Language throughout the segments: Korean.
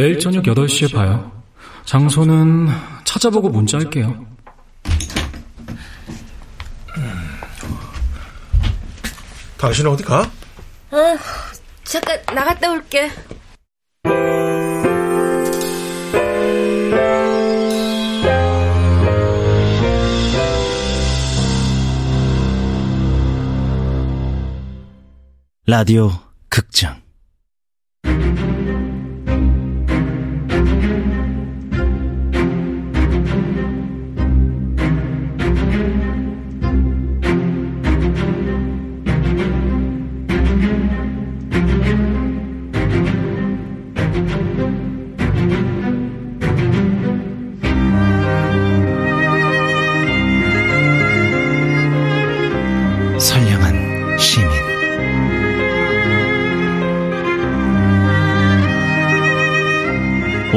내일 저녁 8시에 봐요. 장소는 찾아보고 문자할게요. 당신은 어디 가? 어, 잠깐 나갔다 올게. 라디오 극장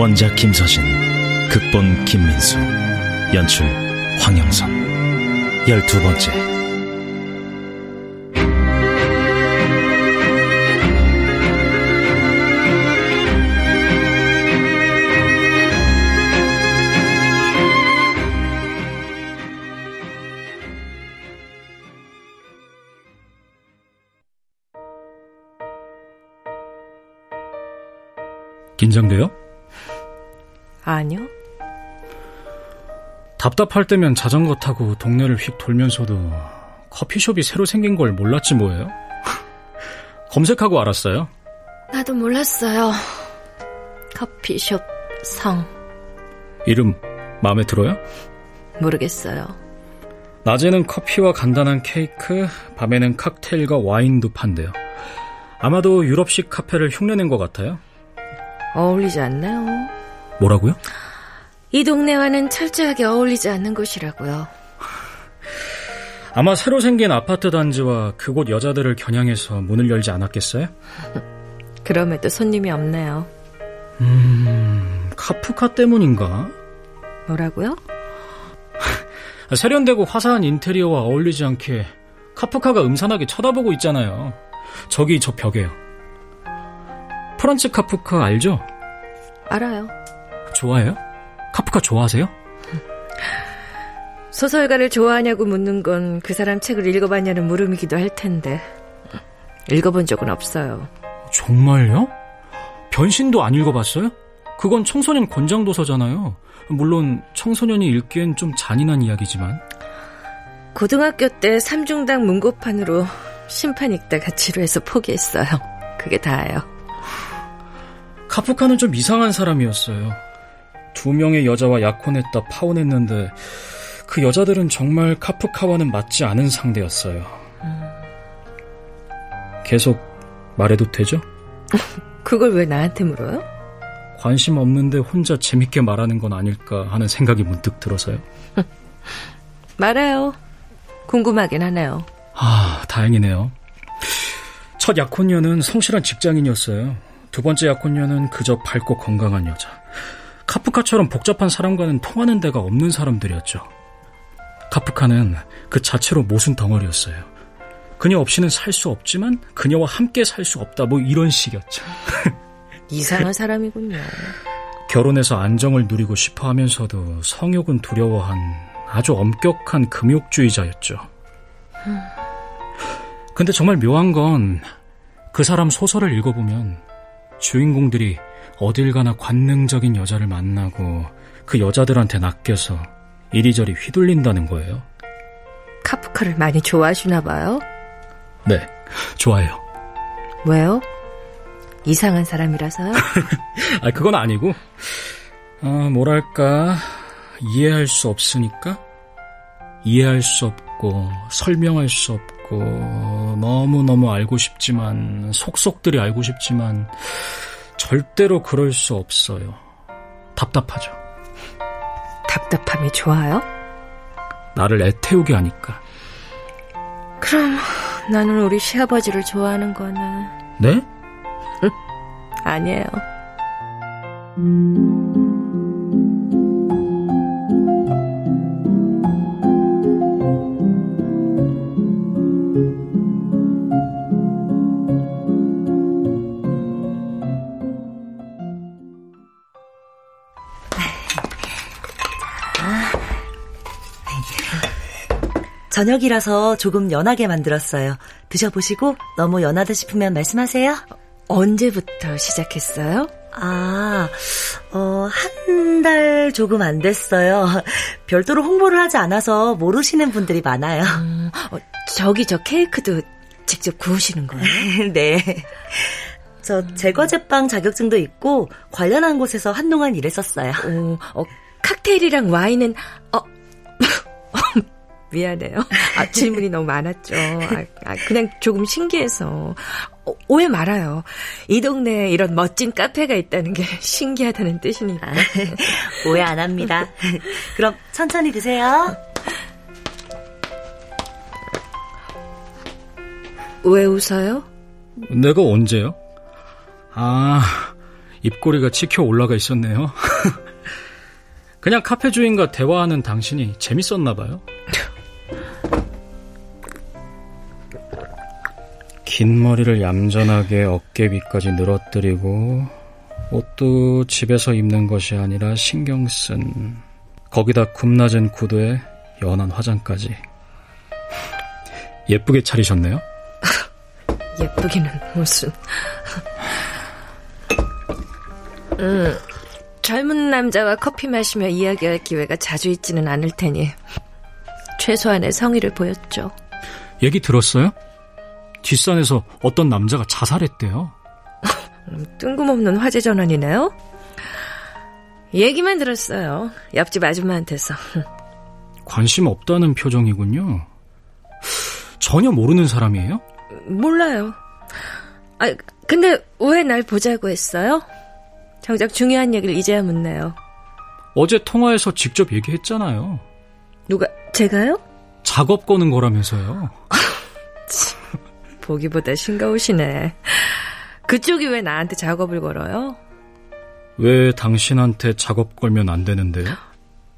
원작 김서진 극본 김민수 연출 황영선 열두 번째 긴장돼요? 아니요. 답답할 때면 자전거 타고 동네를 휙 돌면서도 커피숍이 새로 생긴 걸 몰랐지 뭐예요? 검색하고 알았어요. 나도 몰랐어요. 커피숍 성. 이름 마음에 들어요? 모르겠어요. 낮에는 커피와 간단한 케이크, 밤에는 칵테일과 와인도 판대요. 아마도 유럽식 카페를 흉내낸 것 같아요. 어울리지 않네요. 뭐라고요? 이 동네와는 철저하게 어울리지 않는 곳이라고요. 아마 새로 생긴 아파트 단지와 그곳 여자들을 겨냥해서 문을 열지 않았겠어요? 그럼에도 손님이 없네요. 음, 카프카 때문인가? 뭐라고요? 세련되고 화사한 인테리어와 어울리지 않게 카프카가 음산하게 쳐다보고 있잖아요. 저기 저 벽에요. 프란츠 카프카 알죠? 알아요. 좋아해요? 카프카 좋아하세요? 소설가를 좋아하냐고 묻는 건 그 사람 책을 읽어봤냐는 물음이기도 할 텐데. 읽어본 적은 없어요. 정말요? 변신도 안 읽어봤어요? 그건 청소년 권장 도서잖아요. 물론 청소년이 읽기엔 좀 잔인한 이야기지만. 고등학교 때 삼중당 문고판으로 심판 읽다가 지루해서 포기했어요. 그게 다예요. 카프카는 좀 이상한 사람이었어요. 두 명의 여자와 약혼했다 파혼했는데 그 여자들은 정말 카프카와는 맞지 않은 상대였어요. 계속 말해도 되죠? 그걸 왜 나한테 물어요? 관심 없는데 혼자 재밌게 말하는 건 아닐까 하는 생각이 문득 들어서요. 말해요. 궁금하긴 하네요. 아, 다행이네요. 첫 약혼녀는 성실한 직장인이었어요. 두 번째 약혼녀는 그저 밝고 건강한 여자. 카프카처럼 복잡한 사람과는 통하는 데가 없는 사람들이었죠. 카프카는 그 자체로 모순 덩어리였어요. 그녀 없이는 살 수 없지만 그녀와 함께 살 수 없다 뭐 이런 식이었죠. 이상한 사람이군요. 결혼해서 안정을 누리고 싶어 하면서도 성욕은 두려워한 아주 엄격한 금욕주의자였죠. 근데 정말 묘한 건 그 사람 소설을 읽어보면 주인공들이 어딜 가나 관능적인 여자를 만나고 그 여자들한테 낚여서 이리저리 휘둘린다는 거예요. 카프카를 많이 좋아하시나 봐요? 네, 좋아요. 왜요? 이상한 사람이라서요? 아, 그건 아니고, 어, 뭐랄까, 이해할 수 없으니까? 이해할 수 없고, 설명할 수 없고, 너무너무 알고 싶지만, 속속들이 알고 싶지만, 절대로 그럴 수 없어요. 답답하죠. 답답함이 좋아요? 나를 애태우게 하니까. 그럼 나는 우리 시아버지를 좋아하는 거는 네? 아니에요. 저녁이라서 조금 연하게 만들었어요. 드셔보시고 너무 연하다 싶으면 말씀하세요. 언제부터 시작했어요? 아, 어, 한 달 조금 안 됐어요. 별도로 홍보를 하지 않아서 모르시는 분들이 많아요. 음, 어, 저기 저 케이크도 직접 구우시는 거예요? 네. 저 제과제빵 자격증도 있고 관련한 곳에서 한동안 일했었어요. 어, 어, 칵테일이랑 와인은 어 미안해요. 아, 질문이 너무 많았죠. 아, 아, 그냥 조금 신기해서 어, 오해 말아요. 이 동네에 이런 멋진 카페가 있다는 게 신기하다는 뜻이니까. 아, 오해 안 합니다. 그럼 천천히 드세요. 왜 웃어요? 내가 언제요? 아, 입꼬리가 치켜 올라가 있었네요. 그냥 카페 주인과 대화하는 당신이 재밌었나 봐요. 긴 머리를 얌전하게 어깨 위까지 늘어뜨리고 옷도 집에서 입는 것이 아니라 신경 쓴 거기다 굽낮은 구두에 연한 화장까지 예쁘게 차리셨네요. 예쁘기는 무슨 음, 젊은 남자와 커피 마시며 이야기할 기회가 자주 있지는 않을 테니 최소한의 성의를 보였죠. 얘기 들었어요? 뒷산에서 어떤 남자가 자살했대요. 음, 뜬금없는 화제 전환이네요. 얘기만 들었어요. 옆집 아줌마한테서. 관심 없다는 표정이군요. 전혀 모르는 사람이에요? 몰라요. 아, 근데 왜 날 보자고 했어요? 정작 중요한 얘기를 이제야 묻네요. 어제 통화해서 직접 얘기했잖아요. 누가, 제가요? 작업 거는 거라면서요. 보기보다 싱거우시네. 그쪽이 왜 나한테 작업을 걸어요? 왜 당신한테 작업 걸면 안 되는데요?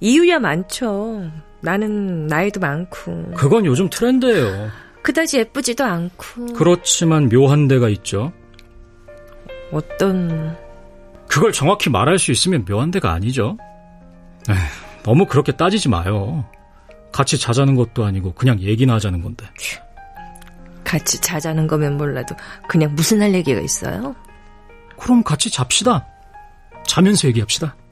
이유야 많죠. 나는 나이도 많고. 그건 요즘 트렌드예요. 그다지 예쁘지도 않고. 그렇지만 묘한 데가 있죠. 어떤... 그걸 정확히 말할 수 있으면 묘한 데가 아니죠. 에휴, 너무 그렇게 따지지 마요. 같이 자자는 것도 아니고 그냥 얘기나 하자는 건데. 같이 자자는 거면 몰라도 그냥 무슨 할 얘기가 있어요? 그럼 같이 잡시다. 자면서 얘기합시다.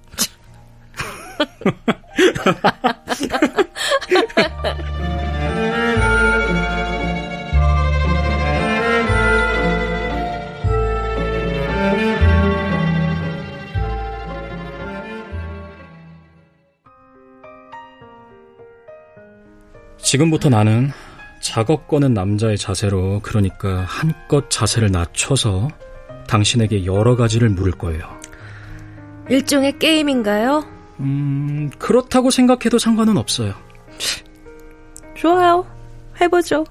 지금부터 나는 작업 거는 남자의 자세로 그러니까 한껏 자세를 낮춰서 당신에게 여러 가지를 물을 거예요. 일종의 게임인가요? 음, 그렇다고 생각해도 상관은 없어요. 좋아요. 해보죠.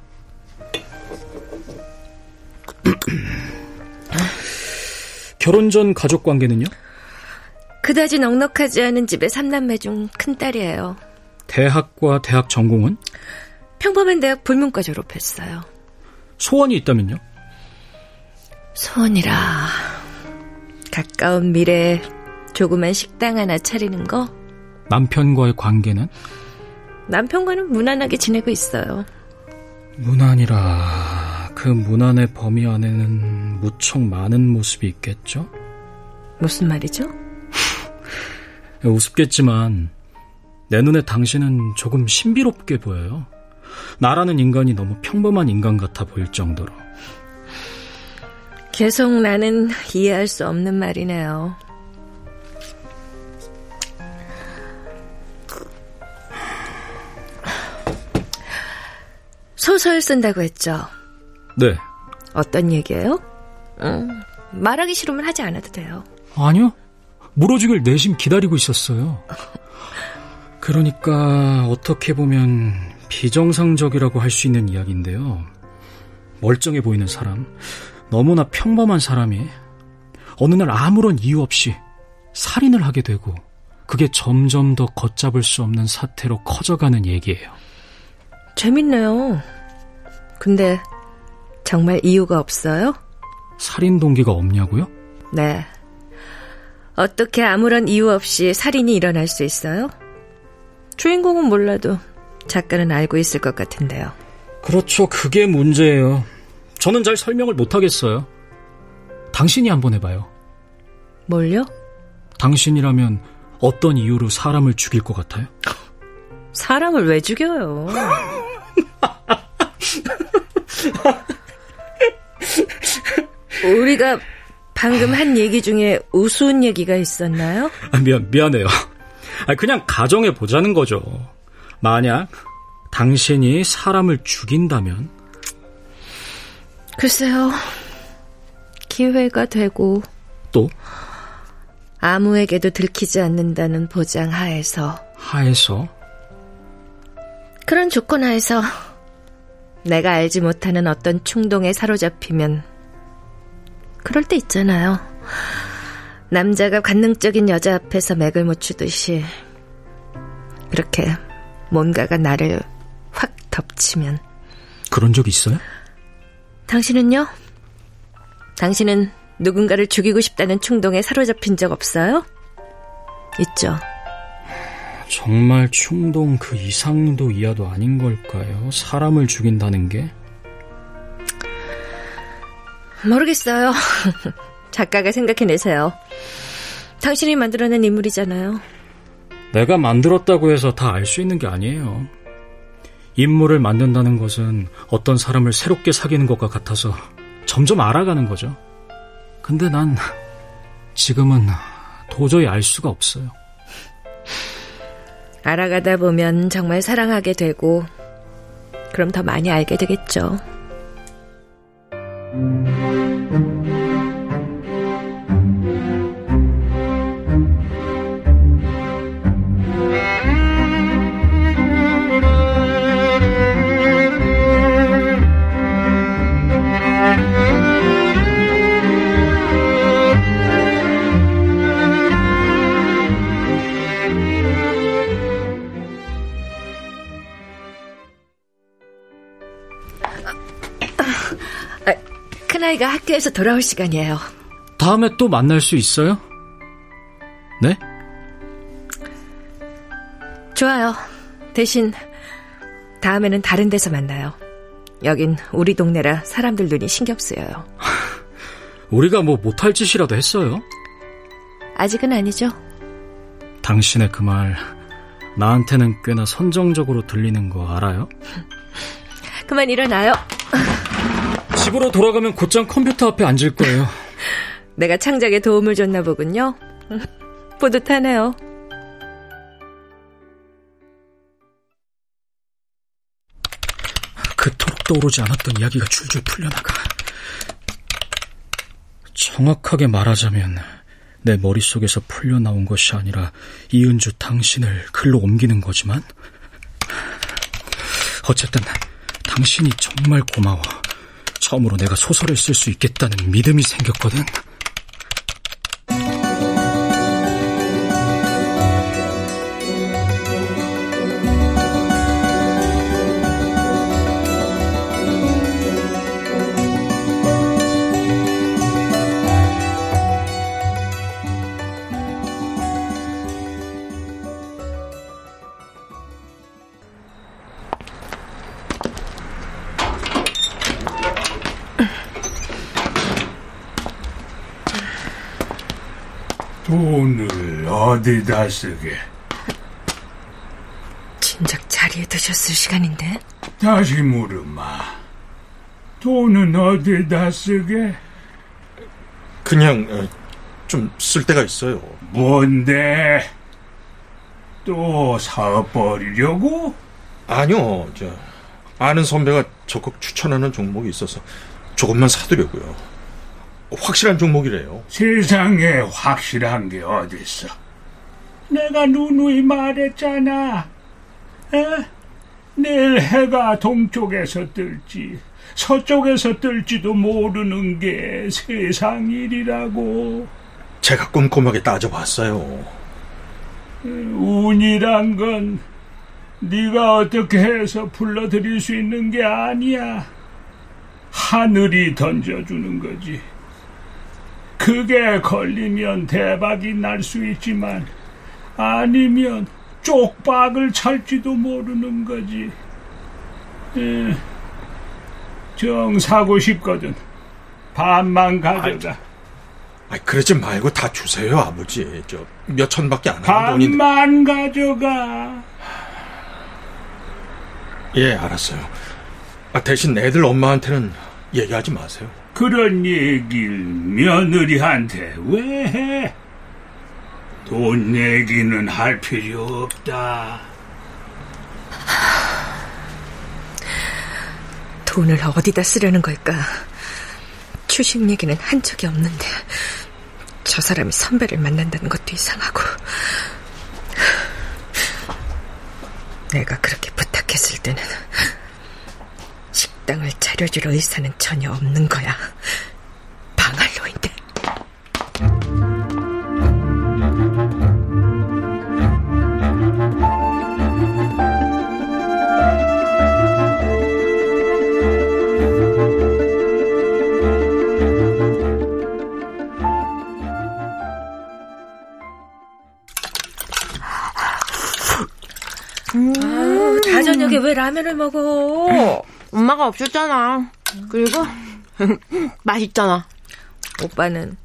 결혼 전 가족 관계는요? 그다지 넉넉하지 않은 집의 삼남매 중 큰딸이에요. 대학과 대학 전공은? 평범한 대학 불문과 졸업했어요. 소원이 있다면요? 소원이라 가까운 미래에 조그만 식당 하나 차리는 거? 남편과의 관계는? 남편과는 무난하게 지내고 있어요. 무난이라 그 무난의 범위 안에는 무척 많은 모습이 있겠죠? 무슨 말이죠? 우습겠지만 내 눈에 당신은 조금 신비롭게 보여요. 나라는 인간이 너무 평범한 인간 같아 보일 정도로. 계속 나는 이해할 수 없는 말이네요. 소설 쓴다고 했죠? 네. 어떤 얘기예요? 음, 말하기 싫으면 하지 않아도 돼요. 아니요. 물어주길 내심 기다리고 있었어요. 그러니까 어떻게 보면 비정상적이라고 할 수 있는 이야기인데요. 멀쩡해 보이는 사람, 너무나 평범한 사람이 어느 날 아무런 이유 없이 살인을 하게 되고 그게 점점 더 걷잡을 수 없는 사태로 커져가는 얘기예요. 재밌네요. 근데 정말 이유가 없어요? 살인 동기가 없냐고요? 네. 어떻게 아무런 이유 없이 살인이 일어날 수 있어요? 주인공은 몰라도 작가는 알고 있을 것 같은데요. 그렇죠. 그게 문제예요. 저는 잘 설명을 못하겠어요. 당신이 한번 해봐요. 뭘요? 당신이라면 어떤 이유로 사람을 죽일 것 같아요? 사람을 왜 죽여요? 우리가 방금 한 얘기 중에 우스운 얘기가 있었나요? 아, 미안, 미안해요. 아, 그냥 가정해 보자는 거죠. 만약 당신이 사람을 죽인다면? 글쎄요. 기회가 되고. 또? 아무에게도 들키지 않는다는 보장 하에서. 하에서? 그런 조건 하에서 내가 알지 못하는 어떤 충동에 사로잡히면 그럴 때 있잖아요. 남자가 관능적인 여자 앞에서 맥을 못 추듯이 그렇게 뭔가가 나를 확 덮치면 그런 적 있어요? 당신은요? 당신은 누군가를 죽이고 싶다는 충동에 사로잡힌 적 없어요? 있죠. 정말 충동 그 이상도 이하도 아닌 걸까요? 사람을 죽인다는 게? 모르겠어요. 작가가 생각해내세요. 당신이 만들어낸 인물이잖아요. 내가 만들었다고 해서 다 알 수 있는 게 아니에요. 인물을 만든다는 것은 어떤 사람을 새롭게 사귀는 것과 같아서 점점 알아가는 거죠. 근데 난 지금은 도저히 알 수가 없어요. 알아가다 보면 정말 사랑하게 되고, 그럼 더 많이 알게 되겠죠. 큰아이가 학교에서 돌아올 시간이에요. 다음에 또 만날 수 있어요? 네? 좋아요. 대신 다음에는 다른 데서 만나요. 여긴 우리 동네라 사람들 눈이 신경 쓰여요. 우리가 뭐 못할 짓이라도 했어요? 아직은 아니죠. 당신의 그 말 나한테는 꽤나 선정적으로 들리는 거 알아요? 그만 일어나요. 집으로 돌아가면 곧장 컴퓨터 앞에 앉을 거예요. 내가 창작에 도움을 줬나 보군요. 뿌듯하네요. 그토록 떠오르지 않았던 이야기가 줄줄 풀려나가. 정확하게 말하자면 내 머릿속에서 풀려나온 것이 아니라 이은주 당신을 글로 옮기는 거지만 어쨌든 당신이 정말 고마워. 처음으로 내가 소설을 쓸 수 있겠다는 믿음이 생겼거든. 어디다 쓰게? 진작 자리에 드셨을 시간인데. 다시 물으마. 돈은 어디다 쓰게? 그냥 어, 좀쓸 데가 있어요. 뭔데? 또 사업 벌이려고? 아니요, 저 아는 선배가 적극 추천하는 종목이 있어서 조금만 사두려고요. 확실한 종목이래요. 세상에 확실한 게 어딨어? 내가 누누이 말했잖아. 에? 내일 해가 동쪽에서 뜰지 서쪽에서 뜰지도 모르는 게 세상 일이라고. 제가 꼼꼼하게 따져봤어요. 운이란 건 네가 어떻게 해서 불러들일 수 있는 게 아니야. 하늘이 던져주는 거지. 그게 걸리면 대박이 날 수 있지만 아니면 쪽박을 찰지도 모르는 거지. 에, 정 사고 싶거든. 반만 가져가. 아, 그러지 말고 다 주세요, 아버지. 저 몇 천밖에 안 하는 돈인데. 반만 가져가. 예, 알았어요. 아, 대신 애들 엄마한테는 얘기하지 마세요. 그런 얘기를 며느리한테 왜 해? 돈 얘기는 할 필요 없다. 돈을 어디다 쓰려는 걸까? 추식 얘기는 한 적이 없는데 저 사람이 선배를 만난다는 것도 이상하고 내가 그렇게 부탁했을 때는 식당을 차려줄 의사는 전혀 없는 거야. 라면을 먹어? 엄마가 없었잖아. 그리고 맛있잖아. 오빠는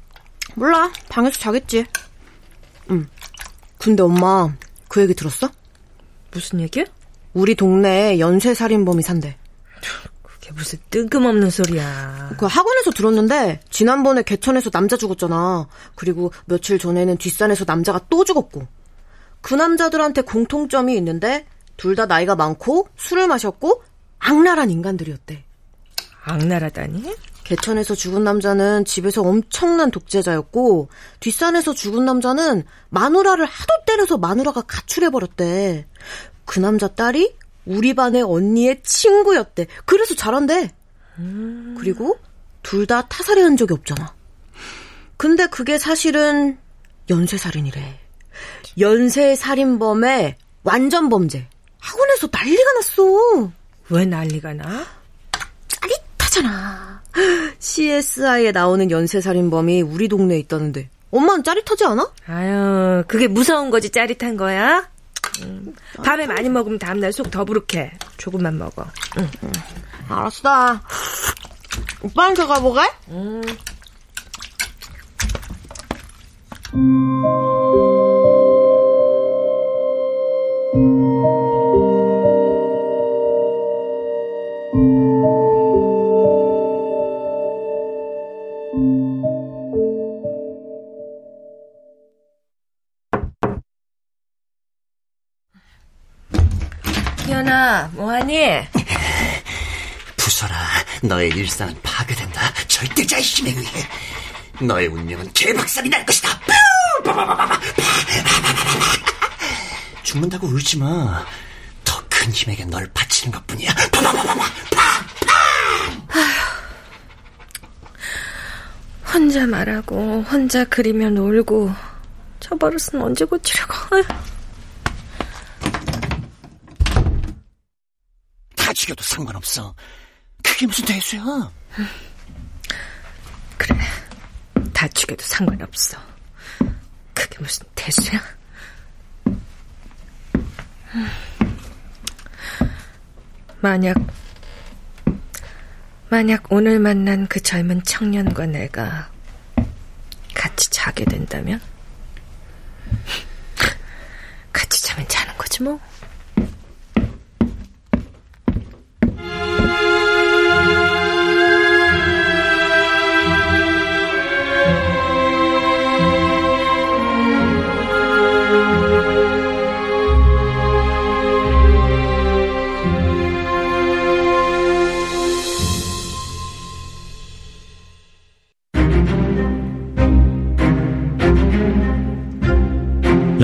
몰라. 방에서 자겠지. 응. 근데 엄마 그 얘기 들었어? 무슨 얘기야? 우리 동네에 연쇄 살인범이 산대. 그게 무슨 뜬금없는 소리야. 그 학원에서 들었는데 지난번에 개천에서 남자 죽었잖아. 그리고 며칠 전에는 뒷산에서 남자가 또 죽었고. 그 남자들한테 공통점이 있는데 둘 다 나이가 많고 술을 마셨고 악랄한 인간들이었대. 악랄하다니? 개천에서 죽은 남자는 집에서 엄청난 독재자였고 뒷산에서 죽은 남자는 마누라를 하도 때려서 마누라가 가출해버렸대. 그 남자 딸이 우리 반의 언니의 친구였대. 그래서 잘한대. 그리고 둘 다 타살해 한 적이 없잖아. 근데 그게 사실은 연쇄살인이래. 연쇄살인범의 완전 범죄. 학원에서 난리가 났어. 왜 난리가 나? 짜릿하잖아. CSI에 나오는 연쇄살인범이 우리 동네에 있다는데. 엄마는 짜릿하지 않아? 아유, 그게 무서운 거지 짜릿한 거야? 음, 밤에 많이 먹으면 다음날 속 더부룩해. 조금만 먹어. 응. 알았어. 오빠한테 가보게? 음. 현아, 뭐하니? 부서라, 너의 일상은 파괴된다. 절대 자의심에 의해. 너의 운명은 개박살이 날 것이다. 죽는다고 울지 마. 더 큰 힘에게 널 바치는 것 뿐이야. 혼자 말하고, 혼자 그리며 놀고, 저 버릇은 언제 고치려고. 아휴. 다 죽여도 상관없어. 그게 무슨 대수야? 그래. 다 죽여도 상관없어. 그게 무슨 대수야? 만약, 만약 오늘 만난 그 젊은 청년과 내가 같이 자게 된다면? 같이 자면 자는 거지 뭐.